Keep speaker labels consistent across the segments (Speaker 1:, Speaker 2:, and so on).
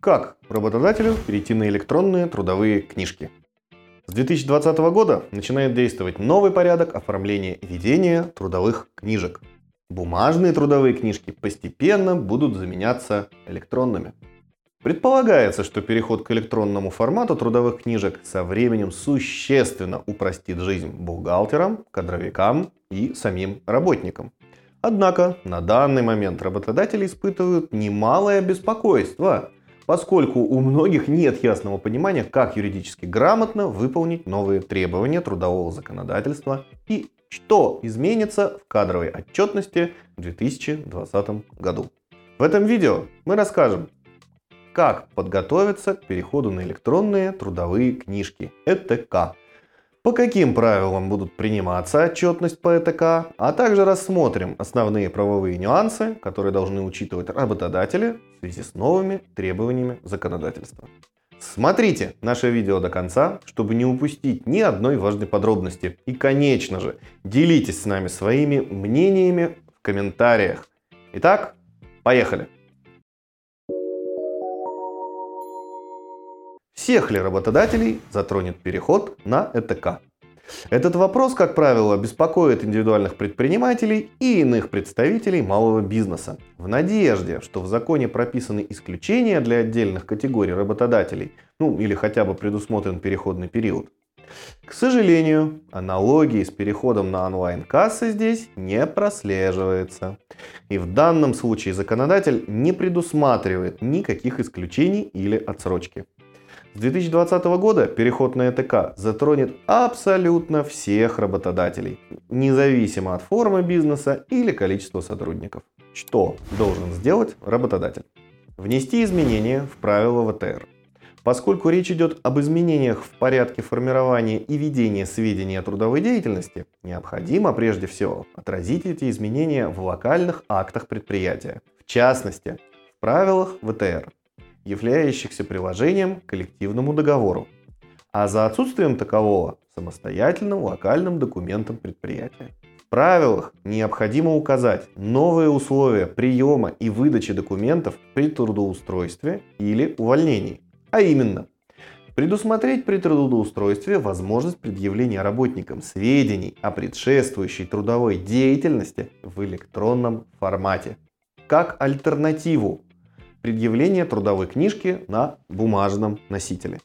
Speaker 1: Как работодателю перейти на электронные трудовые книжки? С 2020 года начинает действовать новый порядок оформления и ведения трудовых книжек. Бумажные трудовые книжки постепенно будут заменяться электронными. Предполагается, что переход к электронному формату трудовых книжек со временем существенно упростит жизнь бухгалтерам, кадровикам и самим работникам. Однако на данный момент работодатели испытывают немалое беспокойство, поскольку у многих нет ясного понимания, как юридически грамотно выполнить новые требования трудового законодательства и что изменится в кадровой отчетности в 2020 году. В этом видео мы расскажем, как подготовиться к переходу на электронные трудовые книжки ЭТК – по каким правилам будут приниматься отчетность по ЭТК, а также рассмотрим основные правовые нюансы, которые должны учитывать работодатели в связи с новыми требованиями законодательства. Смотрите наше видео до конца, чтобы не упустить ни одной важной подробности. И, конечно же, делитесь с нами своими мнениями в комментариях. Итак, поехали! Всех ли работодателей затронет переход на ЭТК? Этот вопрос, как правило, беспокоит индивидуальных предпринимателей и иных представителей малого бизнеса. В надежде, что в законе прописаны исключения для отдельных категорий работодателей, ну или хотя бы предусмотрен переходный период. К сожалению, аналогии с переходом на онлайн-кассы здесь не прослеживается. И в данном случае законодатель не предусматривает никаких исключений или отсрочки. С 2020 года переход на ЭТК затронет абсолютно всех работодателей, независимо от формы бизнеса или количества сотрудников. Что должен сделать работодатель? Внести изменения в правила ВТР. Поскольку речь идет об изменениях в порядке формирования и ведения сведений о трудовой деятельности, необходимо прежде всего отразить эти изменения в локальных актах предприятия, в частности, в правилах ВТР являющихся приложением к коллективному договору, а за отсутствием такового – самостоятельным локальным документом предприятия. В правилах необходимо указать новые условия приема и выдачи документов при трудоустройстве или увольнении, а именно предусмотреть при трудоустройстве возможность предъявления работникам сведений о предшествующей трудовой деятельности в электронном формате, как альтернативу предъявление трудовой книжки на бумажном носителе.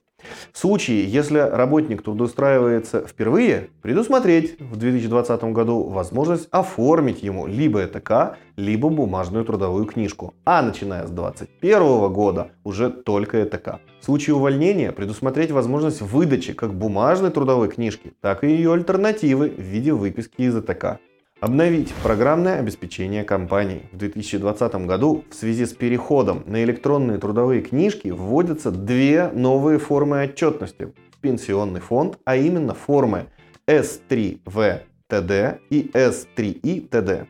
Speaker 1: В случае, если работник трудоустраивается впервые, предусмотреть в 2020 году возможность оформить ему либо ЭТК, либо бумажную трудовую книжку. А начиная с 2021 года уже только ЭТК. В случае увольнения предусмотреть возможность выдачи как бумажной трудовой книжки, так и ее альтернативы в виде выписки из ЭТК. Обновить программное обеспечение компаний. В 2020 году в связи с переходом на электронные трудовые книжки вводятся две новые формы отчетности в пенсионный фонд, а именно формы S3V TD и S3I TD.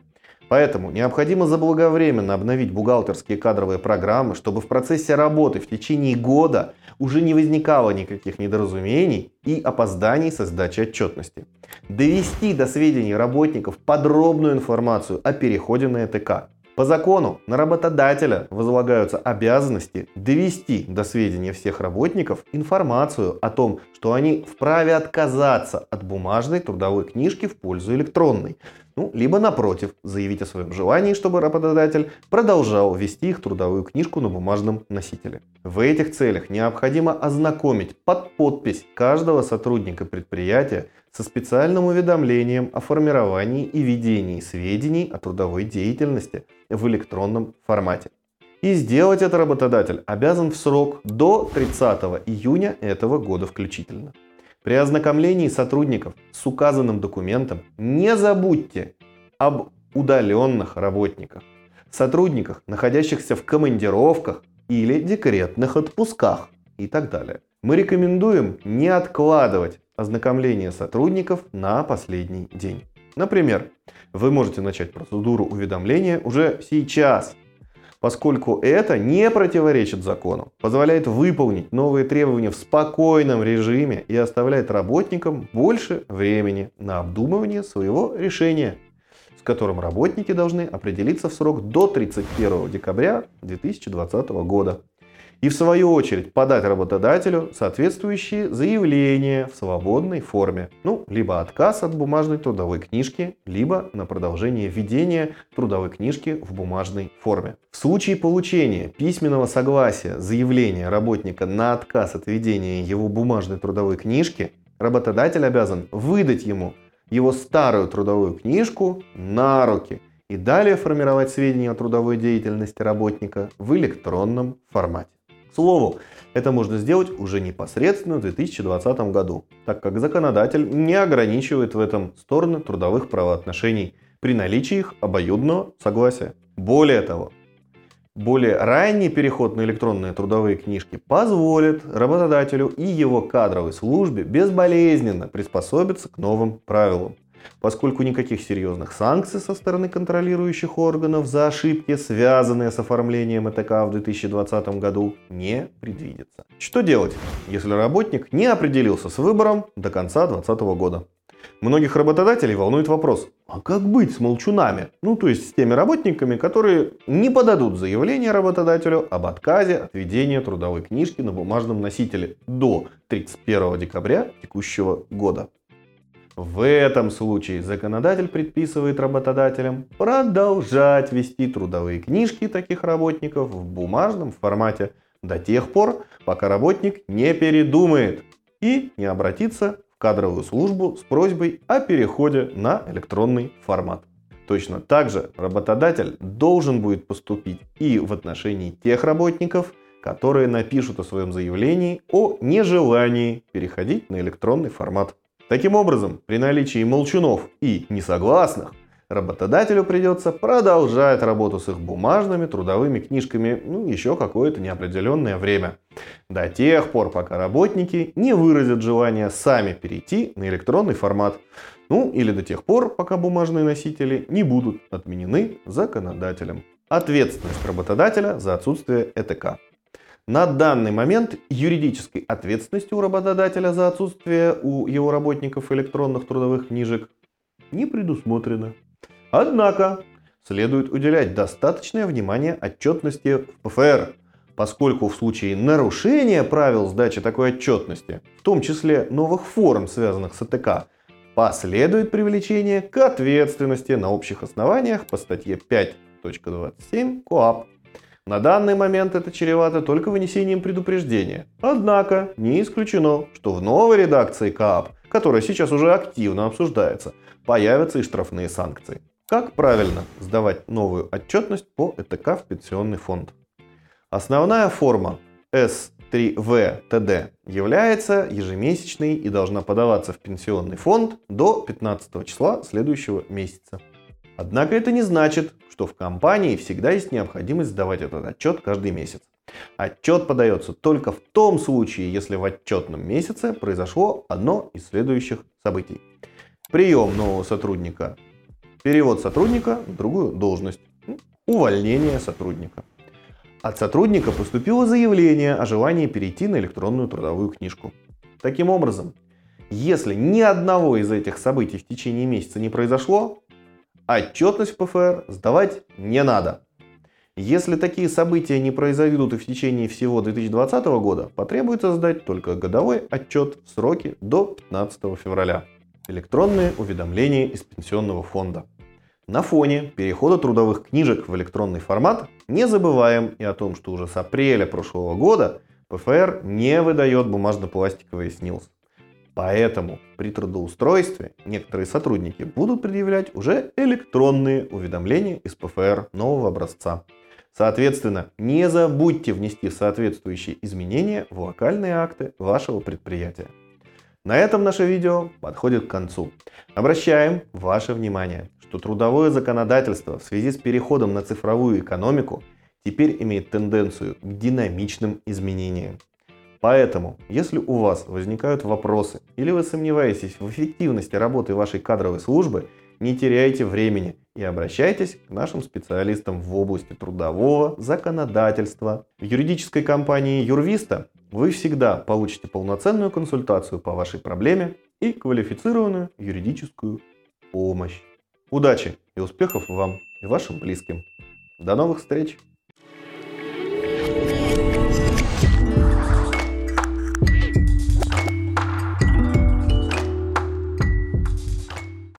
Speaker 1: Поэтому необходимо заблаговременно обновить бухгалтерские кадровые программы, чтобы в процессе работы в течение года уже не возникало никаких недоразумений и опозданий со сдачей отчетности. Довести до сведений работников подробную информацию о переходе на ЭТК. По закону на работодателя возлагаются обязанности довести до сведения всех работников информацию о том, что они вправе отказаться от бумажной трудовой книжки в пользу электронной. Ну, либо напротив, заявить о своем желании, чтобы работодатель продолжал вести их трудовую книжку на бумажном носителе. В этих целях необходимо ознакомить под подпись каждого сотрудника предприятия со специальным уведомлением о формировании и ведении сведений о трудовой деятельности в электронном формате. И сделать это работодатель обязан в срок до 30 июня этого года включительно. При ознакомлении сотрудников с указанным документом не забудьте об удаленных работниках, сотрудниках, находящихся в командировках или декретных отпусках и так далее. Мы рекомендуем не откладывать ознакомление сотрудников на последний день. Например, вы можете начать процедуру уведомления уже сейчас, поскольку это не противоречит закону, позволяет выполнить новые требования в спокойном режиме и оставляет работникам больше времени на обдумывание своего решения, с которым работники должны определиться в срок до 31 декабря 2020 года. И в свою очередь подать работодателю соответствующие заявления в свободной форме. Ну, либо отказ от бумажной трудовой книжки, либо на продолжение ведения трудовой книжки в бумажной форме. В случае получения письменного согласия заявления работника на отказ от ведения его бумажной трудовой книжки, работодатель обязан выдать ему его старую трудовую книжку на руки и далее формировать сведения о трудовой деятельности работника в электронном формате. Слову, это можно сделать уже непосредственно в 2020 году, так как законодатель не ограничивает в этом стороны трудовых правоотношений при наличии их обоюдного согласия. Более того, более ранний переход на электронные трудовые книжки позволит работодателю и его кадровой службе безболезненно приспособиться к новым правилам поскольку никаких серьезных санкций со стороны контролирующих органов за ошибки, связанные с оформлением ЭТК в 2020 году, не предвидится. Что делать, если работник не определился с выбором до конца 2020 года? Многих работодателей волнует вопрос, а как быть с молчунами? Ну, то есть с теми работниками, которые не подадут заявление работодателю об отказе от ведения трудовой книжки на бумажном носителе до 31 декабря текущего года. В этом случае законодатель предписывает работодателям продолжать вести трудовые книжки таких работников в бумажном формате до тех пор, пока работник не передумает и не обратится в кадровую службу с просьбой о переходе на электронный формат. Точно так же работодатель должен будет поступить и в отношении тех работников, которые напишут о своем заявлении о нежелании переходить на электронный формат. Таким образом, при наличии молчунов и несогласных, работодателю придется продолжать работу с их бумажными трудовыми книжками ну, еще какое-то неопределенное время. До тех пор, пока работники не выразят желание сами перейти на электронный формат. Ну или до тех пор, пока бумажные носители не будут отменены законодателем. Ответственность работодателя за отсутствие ЭТК. На данный момент юридической ответственности у работодателя за отсутствие у его работников электронных трудовых книжек не предусмотрено. Однако следует уделять достаточное внимание отчетности в ПФР, поскольку в случае нарушения правил сдачи такой отчетности, в том числе новых форм, связанных с АТК, последует привлечение к ответственности на общих основаниях по статье 5.27 КОАП на данный момент это чревато только вынесением предупреждения. Однако не исключено, что в новой редакции КАП, которая сейчас уже активно обсуждается, появятся и штрафные санкции. Как правильно сдавать новую отчетность по ЭТК в пенсионный фонд? Основная форма S3V является ежемесячной и должна подаваться в пенсионный фонд до 15 числа следующего месяца. Однако это не значит, что в компании всегда есть необходимость сдавать этот отчет каждый месяц. Отчет подается только в том случае, если в отчетном месяце произошло одно из следующих событий. Прием нового сотрудника, перевод сотрудника в другую должность, увольнение сотрудника. От сотрудника поступило заявление о желании перейти на электронную трудовую книжку. Таким образом, если ни одного из этих событий в течение месяца не произошло, Отчетность в ПФР сдавать не надо. Если такие события не произойдут и в течение всего 2020 года, потребуется сдать только годовой отчет в сроки до 15 февраля. Электронные уведомления из пенсионного фонда. На фоне перехода трудовых книжек в электронный формат не забываем и о том, что уже с апреля прошлого года ПФР не выдает бумажно-пластиковые СНИЛС. Поэтому при трудоустройстве некоторые сотрудники будут предъявлять уже электронные уведомления из ПФР нового образца. Соответственно, не забудьте внести соответствующие изменения в локальные акты вашего предприятия. На этом наше видео подходит к концу. Обращаем ваше внимание, что трудовое законодательство в связи с переходом на цифровую экономику теперь имеет тенденцию к динамичным изменениям. Поэтому, если у вас возникают вопросы или вы сомневаетесь в эффективности работы вашей кадровой службы, не теряйте времени и обращайтесь к нашим специалистам в области трудового законодательства. В юридической компании Юрвиста вы всегда получите полноценную консультацию по вашей проблеме и квалифицированную юридическую помощь. Удачи и успехов вам и вашим близким. До новых встреч!